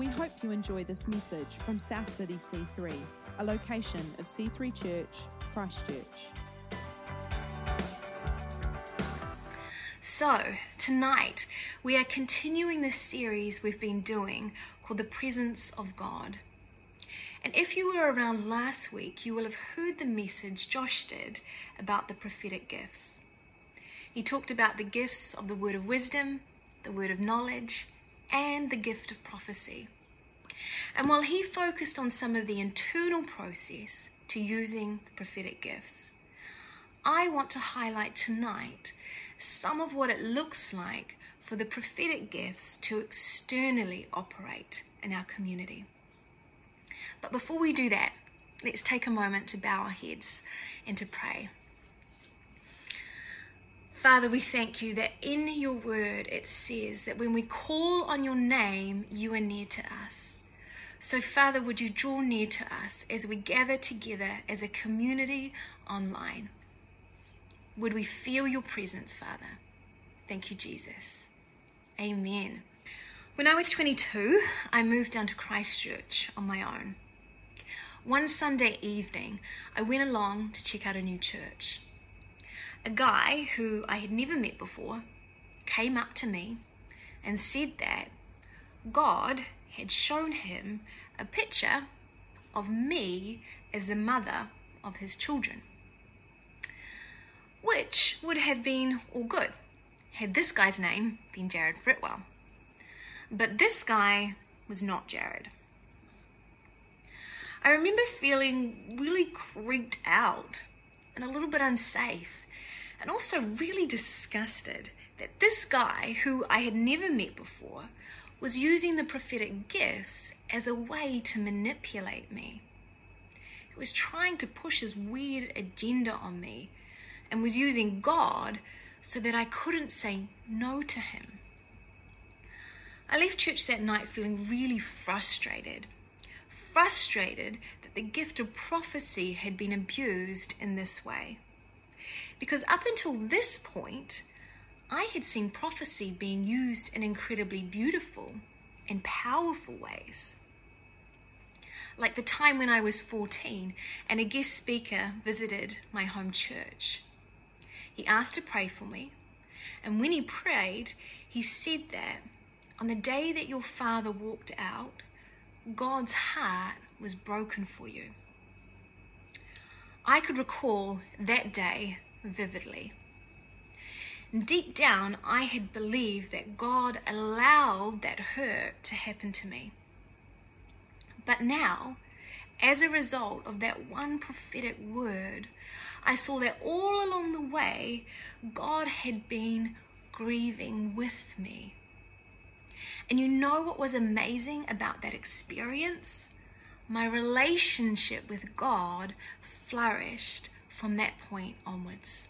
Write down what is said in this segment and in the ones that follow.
We hope you enjoy this message from South City C3, a location of C3 Church, Christchurch. So, tonight we are continuing the series we've been doing called The Presence of God. And if you were around last week, you will have heard the message Josh did about the prophetic gifts. He talked about the gifts of the word of wisdom, the word of knowledge, and the gift of prophecy. And while he focused on some of the internal process to using the prophetic gifts, I want to highlight tonight some of what it looks like for the prophetic gifts to externally operate in our community. But before we do that, let's take a moment to bow our heads and to pray. Father, we thank you that in your word it says that when we call on your name, you are near to us. So, Father, would you draw near to us as we gather together as a community online? Would we feel your presence, Father? Thank you, Jesus. Amen. When I was 22, I moved down to Christchurch on my own. One Sunday evening, I went along to check out a new church a guy who I had never met before came up to me and said that God had shown him a picture of me as the mother of his children, which would have been all good had this guy's name been Jared Fritwell. But this guy was not Jared. I remember feeling really creeped out and a little bit unsafe and also really disgusted that this guy, who I had never met before, was using the prophetic gifts as a way to manipulate me. He was trying to push his weird agenda on me and was using God so that I couldn't say no to him. I left church that night feeling really frustrated. Frustrated that the gift of prophecy had been abused in this way. Because up until this point, I had seen prophecy being used in incredibly beautiful and powerful ways. Like the time when I was 14 and a guest speaker visited my home church. He asked to pray for me, and when he prayed, he said that on the day that your father walked out, God's heart was broken for you. I could recall that day vividly. Deep down, I had believed that God allowed that hurt to happen to me. But now, as a result of that one prophetic word, I saw that all along the way, God had been grieving with me. And you know what was amazing about that experience? My relationship with God flourished from that point onwards.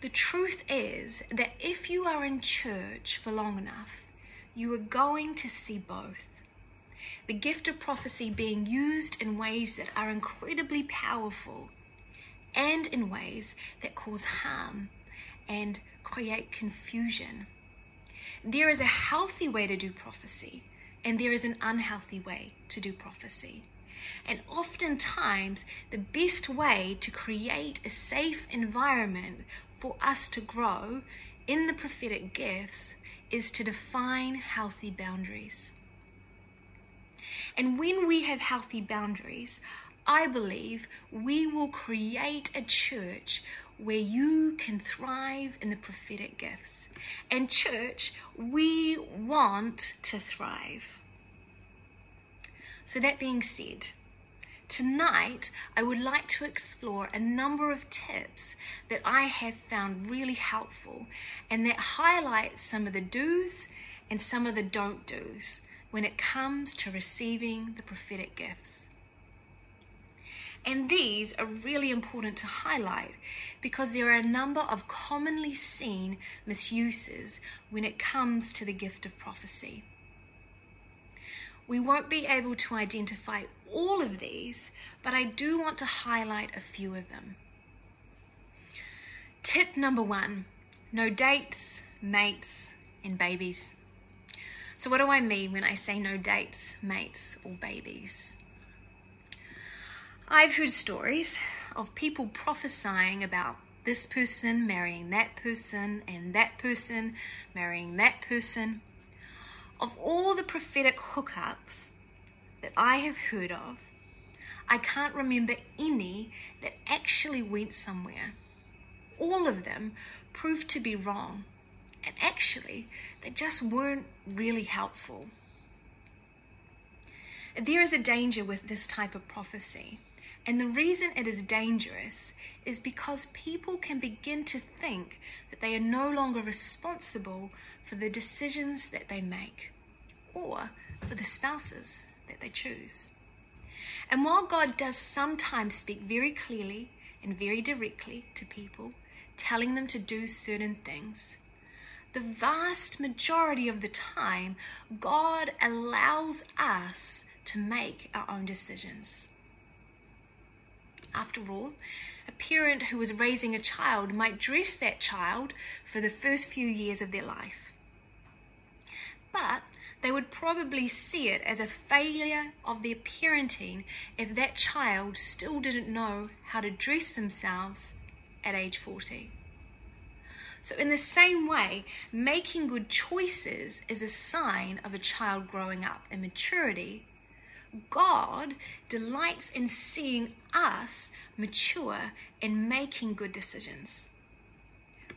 The truth is that if you are in church for long enough, you are going to see both. The gift of prophecy being used in ways that are incredibly powerful and in ways that cause harm and create confusion. There is a healthy way to do prophecy, and there is an unhealthy way to do prophecy. And oftentimes, the best way to create a safe environment for us to grow in the prophetic gifts is to define healthy boundaries. And when we have healthy boundaries, I believe we will create a church where you can thrive in the prophetic gifts. And, church, we want to thrive. So, that being said, tonight I would like to explore a number of tips that I have found really helpful and that highlight some of the do's and some of the don't do's when it comes to receiving the prophetic gifts. And these are really important to highlight because there are a number of commonly seen misuses when it comes to the gift of prophecy. We won't be able to identify all of these, but I do want to highlight a few of them. Tip number one no dates, mates, and babies. So, what do I mean when I say no dates, mates, or babies? I've heard stories of people prophesying about this person marrying that person and that person marrying that person. Of all the prophetic hookups that I have heard of, I can't remember any that actually went somewhere. All of them proved to be wrong, and actually, they just weren't really helpful. There is a danger with this type of prophecy. And the reason it is dangerous is because people can begin to think that they are no longer responsible for the decisions that they make or for the spouses that they choose. And while God does sometimes speak very clearly and very directly to people, telling them to do certain things, the vast majority of the time, God allows us to make our own decisions. After all, a parent who was raising a child might dress that child for the first few years of their life. But they would probably see it as a failure of their parenting if that child still didn't know how to dress themselves at age 40. So, in the same way, making good choices is a sign of a child growing up in maturity God delights in seeing us mature in making good decisions.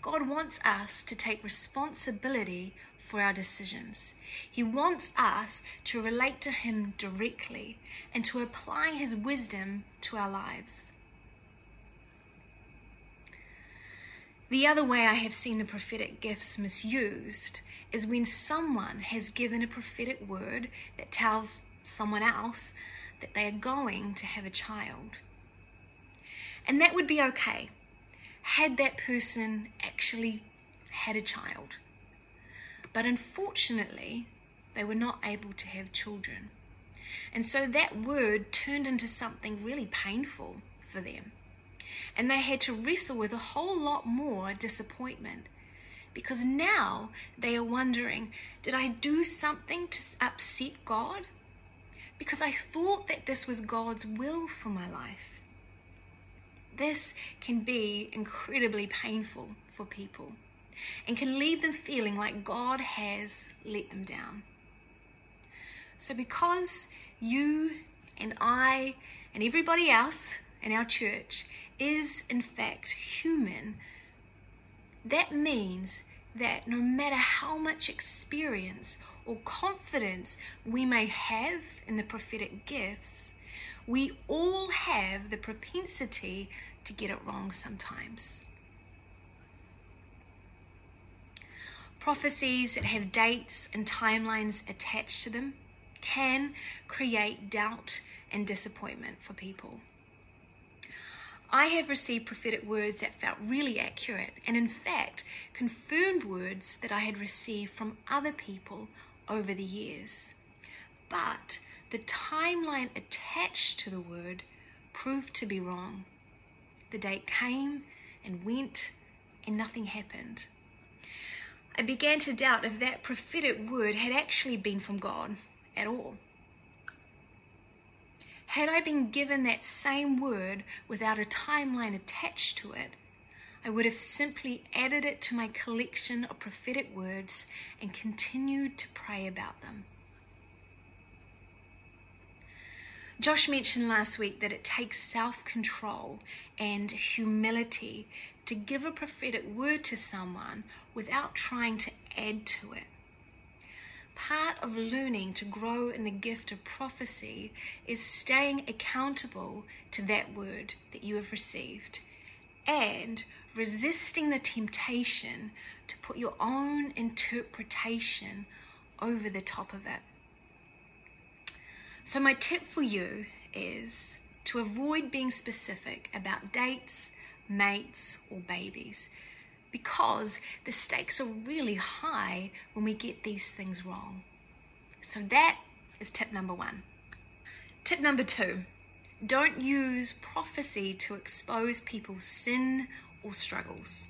God wants us to take responsibility for our decisions. He wants us to relate to Him directly and to apply His wisdom to our lives. The other way I have seen the prophetic gifts misused is when someone has given a prophetic word that tells someone else that they are going to have a child. And that would be okay had that person actually had a child. But unfortunately, they were not able to have children. And so that word turned into something really painful for them. And they had to wrestle with a whole lot more disappointment because now they are wondering did I do something to upset God? Because I thought that this was God's will for my life. This can be incredibly painful for people and can leave them feeling like God has let them down. So, because you and I and everybody else in our church is in fact human, that means that no matter how much experience or confidence we may have in the prophetic gifts, we all have the propensity to get it wrong sometimes. Prophecies that have dates and timelines attached to them can create doubt and disappointment for people. I have received prophetic words that felt really accurate and, in fact, confirmed words that I had received from other people over the years. But the timeline attached to the word proved to be wrong. The date came and went, and nothing happened. I began to doubt if that prophetic word had actually been from God at all. Had I been given that same word without a timeline attached to it, I would have simply added it to my collection of prophetic words and continued to pray about them. Josh mentioned last week that it takes self control and humility to give a prophetic word to someone without trying to add to it. Part of learning to grow in the gift of prophecy is staying accountable to that word that you have received and resisting the temptation to put your own interpretation over the top of it. So, my tip for you is to avoid being specific about dates, mates, or babies because the stakes are really high when we get these things wrong. So, that is tip number one. Tip number two don't use prophecy to expose people's sin or struggles.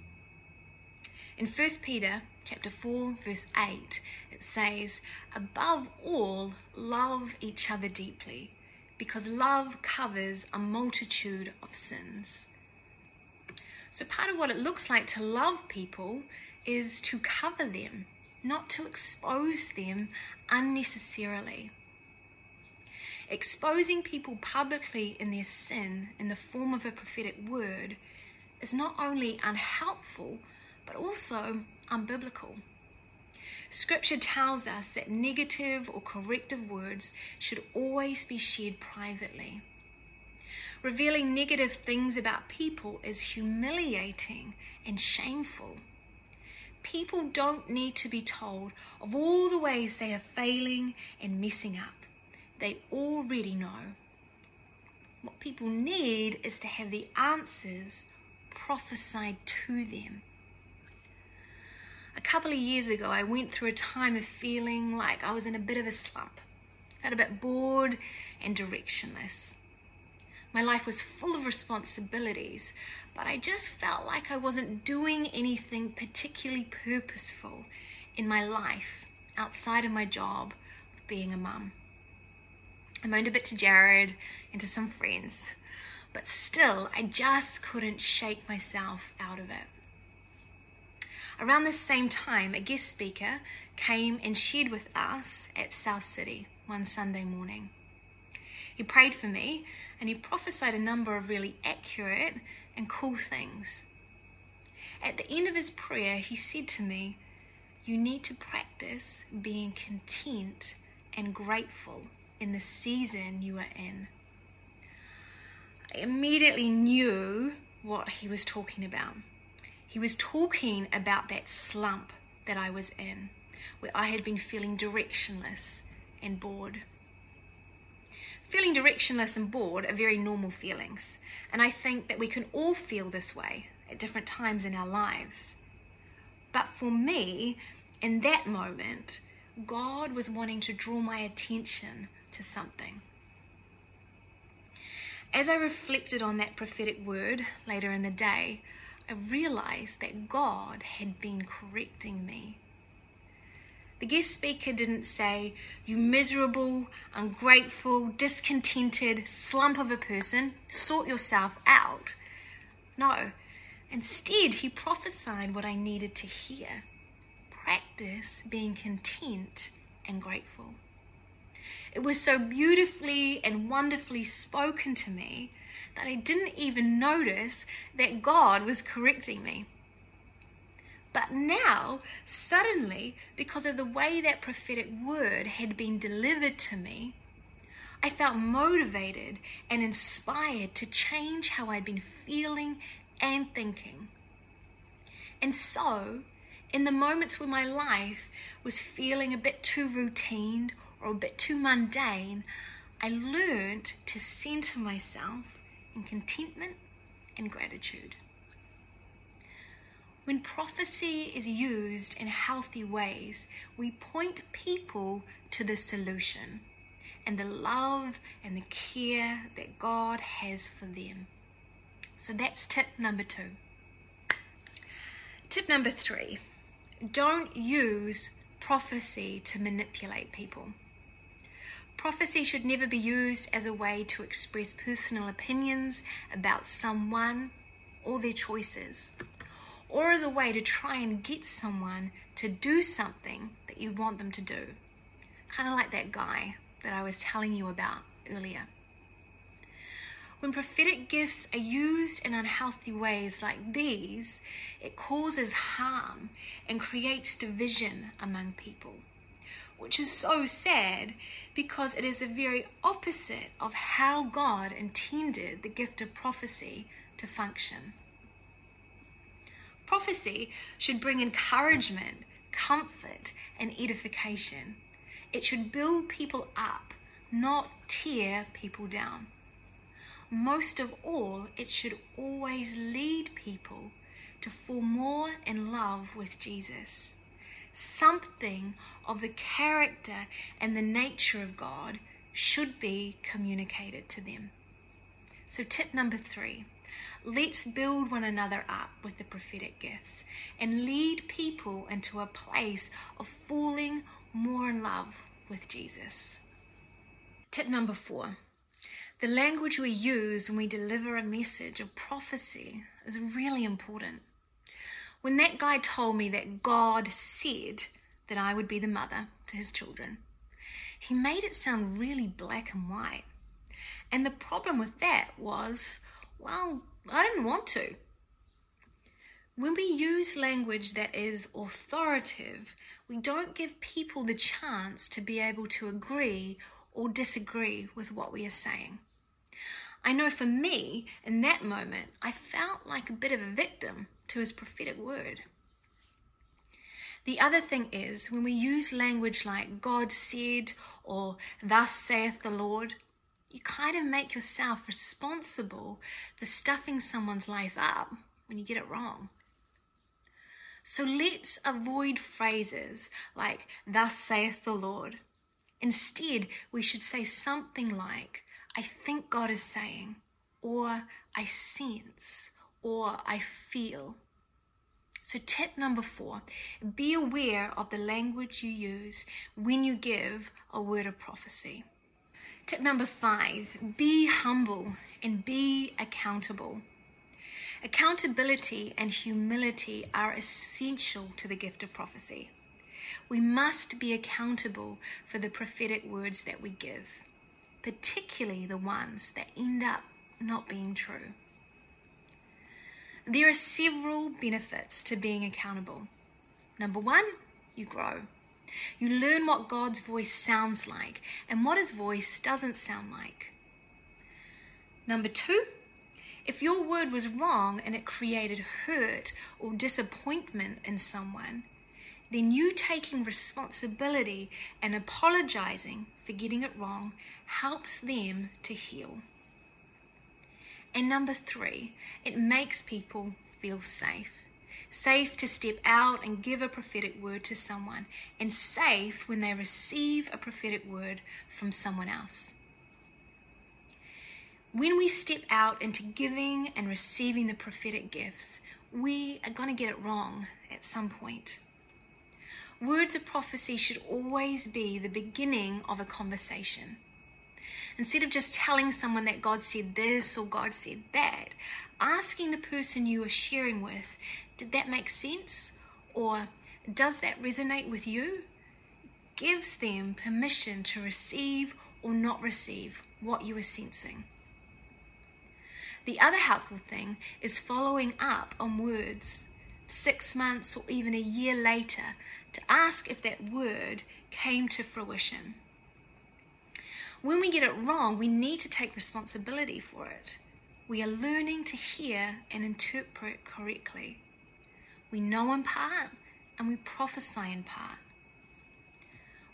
In 1 Peter chapter 4 verse 8 it says, "Above all, love each other deeply, because love covers a multitude of sins." So part of what it looks like to love people is to cover them, not to expose them unnecessarily. Exposing people publicly in their sin in the form of a prophetic word is not only unhelpful, but also unbiblical. Scripture tells us that negative or corrective words should always be shared privately. Revealing negative things about people is humiliating and shameful. People don't need to be told of all the ways they are failing and messing up. They already know. What people need is to have the answers prophesied to them. A couple of years ago, I went through a time of feeling like I was in a bit of a slump. Felt a bit bored and directionless. My life was full of responsibilities, but I just felt like I wasn't doing anything particularly purposeful in my life outside of my job of being a mum. I moaned a bit to Jared and to some friends, but still, I just couldn't shake myself out of it. Around this same time, a guest speaker came and shared with us at South City one Sunday morning. He prayed for me and he prophesied a number of really accurate and cool things. At the end of his prayer, he said to me, You need to practice being content and grateful in the season you are in. Immediately knew what he was talking about. He was talking about that slump that I was in, where I had been feeling directionless and bored. Feeling directionless and bored are very normal feelings, and I think that we can all feel this way at different times in our lives. But for me, in that moment, God was wanting to draw my attention to something. As I reflected on that prophetic word later in the day, I realized that God had been correcting me. The guest speaker didn't say, You miserable, ungrateful, discontented slump of a person, sort yourself out. No, instead, he prophesied what I needed to hear practice being content and grateful. It was so beautifully and wonderfully spoken to me that I didn't even notice that God was correcting me. But now, suddenly, because of the way that prophetic word had been delivered to me, I felt motivated and inspired to change how I'd been feeling and thinking. And so, in the moments where my life was feeling a bit too routine or a bit too mundane, I learned to center myself in contentment and gratitude. When prophecy is used in healthy ways, we point people to the solution and the love and the care that God has for them. So that's tip number two. Tip number three don't use prophecy to manipulate people. Prophecy should never be used as a way to express personal opinions about someone or their choices or as a way to try and get someone to do something that you want them to do. Kind of like that guy that I was telling you about earlier. When prophetic gifts are used in unhealthy ways like these, it causes harm and creates division among people, which is so sad because it is the very opposite of how God intended the gift of prophecy to function. Prophecy should bring encouragement, comfort, and edification. It should build people up, not tear people down. Most of all, it should always lead people to fall more in love with Jesus. Something of the character and the nature of God should be communicated to them. So, tip number three Let's build one another up with the prophetic gifts and lead people into a place of falling more in love with Jesus. Tip number four the language we use when we deliver a message of prophecy is really important. When that guy told me that God said that I would be the mother to his children, he made it sound really black and white. And the problem with that was, well, I didn't want to. When we use language that is authoritative, we don't give people the chance to be able to agree or disagree with what we are saying. I know for me, in that moment, I felt like a bit of a victim to his prophetic word. The other thing is, when we use language like God said or thus saith the Lord, you kind of make yourself responsible for stuffing someone's life up when you get it wrong. So let's avoid phrases like, Thus saith the Lord. Instead, we should say something like, I think God is saying, or I sense, or I feel. So, tip number four be aware of the language you use when you give a word of prophecy. Tip number five be humble and be accountable. Accountability and humility are essential to the gift of prophecy. We must be accountable for the prophetic words that we give particularly the ones that end up not being true. There are several benefits to being accountable. Number one, you grow. You learn what God's voice sounds like and what his voice doesn't sound like. Number two, if your word was wrong and it created hurt or disappointment in someone, then you taking responsibility and apologizing for getting it wrong helps them to heal. And number three, it makes people feel safe. Safe to step out and give a prophetic word to someone, and safe when they receive a prophetic word from someone else. When we step out into giving and receiving the prophetic gifts, we are going to get it wrong at some point. Words of prophecy should always be the beginning of a conversation. Instead of just telling someone that God said this or God said that, asking the person you are sharing with, did that make sense? Or does that resonate with you? Gives them permission to receive or not receive what you are sensing. The other helpful thing is following up on words six months or even a year later to ask if that word came to fruition. When we get it wrong, we need to take responsibility for it. We are learning to hear and interpret correctly. We know in part and we prophesy in part.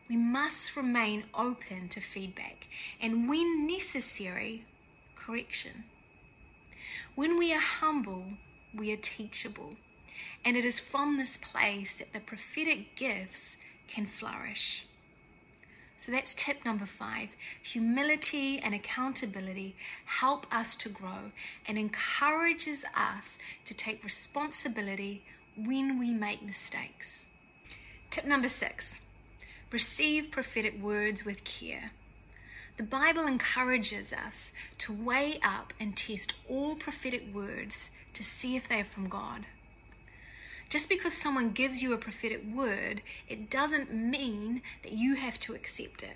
We must remain open to feedback and, when necessary, correction. When we are humble, we are teachable. And it is from this place that the prophetic gifts can flourish. So that's tip number five. Humility and accountability help us to grow and encourages us to take responsibility when we make mistakes. Tip number six receive prophetic words with care. The Bible encourages us to weigh up and test all prophetic words to see if they are from God. Just because someone gives you a prophetic word, it doesn't mean that you have to accept it.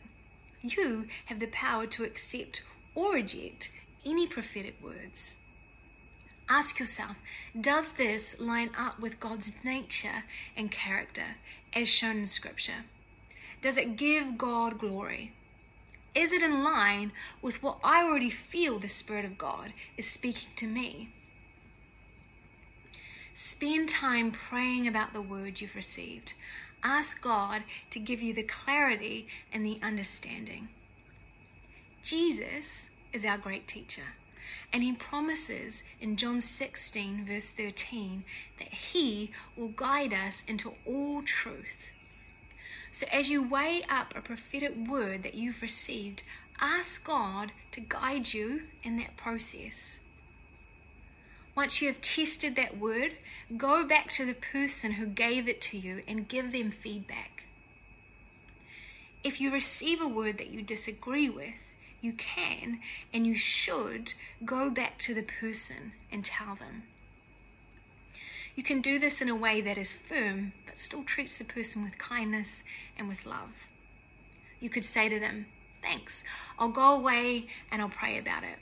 You have the power to accept or reject any prophetic words. Ask yourself Does this line up with God's nature and character as shown in Scripture? Does it give God glory? Is it in line with what I already feel the Spirit of God is speaking to me? Spend time praying about the word you've received. Ask God to give you the clarity and the understanding. Jesus is our great teacher, and he promises in John 16, verse 13, that he will guide us into all truth. So, as you weigh up a prophetic word that you've received, ask God to guide you in that process. Once you have tested that word, go back to the person who gave it to you and give them feedback. If you receive a word that you disagree with, you can and you should go back to the person and tell them. You can do this in a way that is firm but still treats the person with kindness and with love. You could say to them, Thanks, I'll go away and I'll pray about it.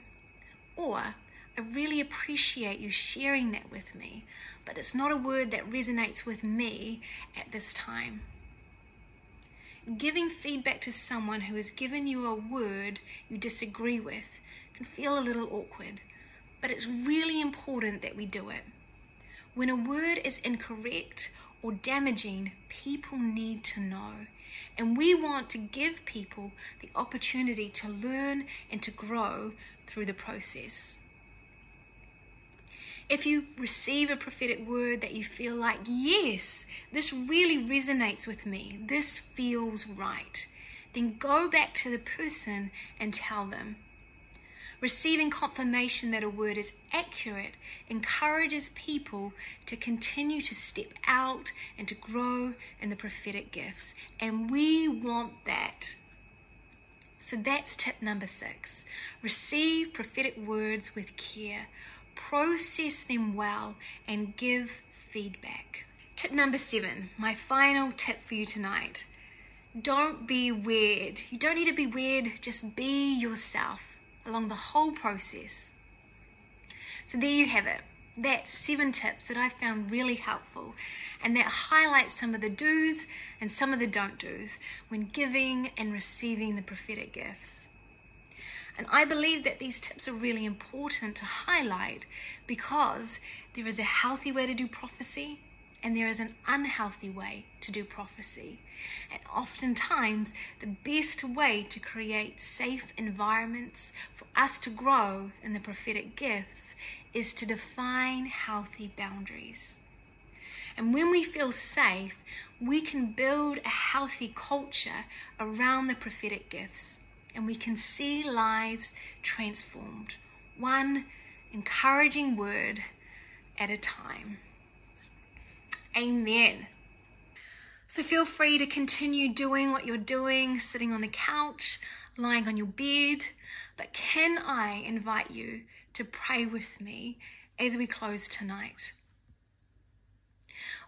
Or, I really appreciate you sharing that with me, but it's not a word that resonates with me at this time. Giving feedback to someone who has given you a word you disagree with can feel a little awkward, but it's really important that we do it. When a word is incorrect or damaging, people need to know. And we want to give people the opportunity to learn and to grow through the process. If you receive a prophetic word that you feel like, yes, this really resonates with me, this feels right, then go back to the person and tell them. Receiving confirmation that a word is accurate encourages people to continue to step out and to grow in the prophetic gifts. And we want that. So that's tip number six. Receive prophetic words with care process them well, and give feedback. Tip number seven, my final tip for you tonight. Don't be weird. You don't need to be weird, just be yourself along the whole process. So, there you have it. That's seven tips that I found really helpful and that highlight some of the do's and some of the don't do's when giving and receiving the prophetic gifts. And I believe that these tips are really important to highlight because there is a healthy way to do prophecy and there is an unhealthy way to do prophecy. And oftentimes, the best way to create safe environments for us to grow in the prophetic gifts is to define healthy boundaries. And when we feel safe, we can build a healthy culture around the prophetic gifts and we can see lives transformed, one encouraging word at a time. Amen. So feel free to continue doing what you're doing, sitting on the couch, lying on your bed. But can I invite you to pray with me as we close tonight?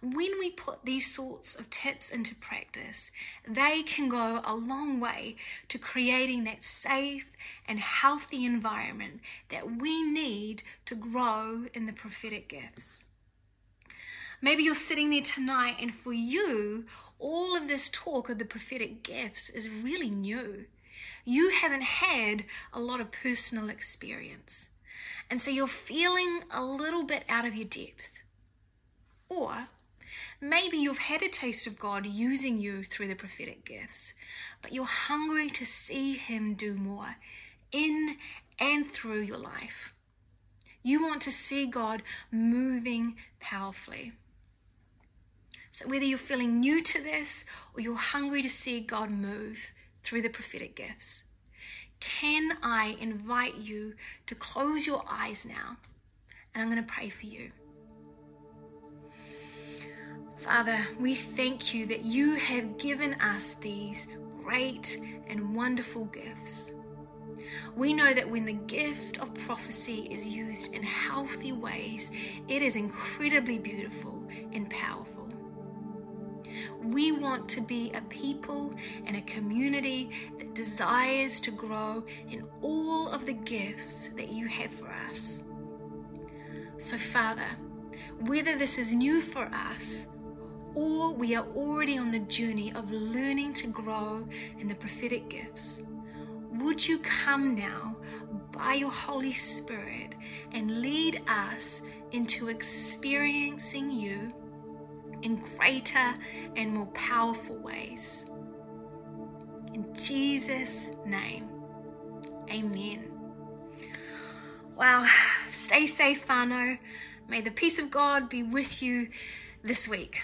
When we put these sorts of tips into practice, they can go a long way to creating that safe and healthy environment that we need to grow in the prophetic gifts. Maybe you're sitting there tonight, and for you, all of this talk of the prophetic gifts is really new. You haven't had a lot of personal experience. And so you're feeling a little bit out of your depth. Or maybe you've had a taste of God using you through the prophetic gifts, but you're hungry to see Him do more in and through your life. You want to see God moving powerfully. So, whether you're feeling new to this or you're hungry to see God move through the prophetic gifts, can I invite you to close your eyes now? And I'm going to pray for you. Father, we thank you that you have given us these great and wonderful gifts. We know that when the gift of prophecy is used in healthy ways, it is incredibly beautiful and powerful. We want to be a people and a community that desires to grow in all of the gifts that you have for us. So, Father, whether this is new for us or we are already on the journey of learning to grow in the prophetic gifts, would you come now by your Holy Spirit and lead us into experiencing you in greater and more powerful ways? In Jesus' name, amen. Wow, stay safe, whānau. May the peace of God be with you this week.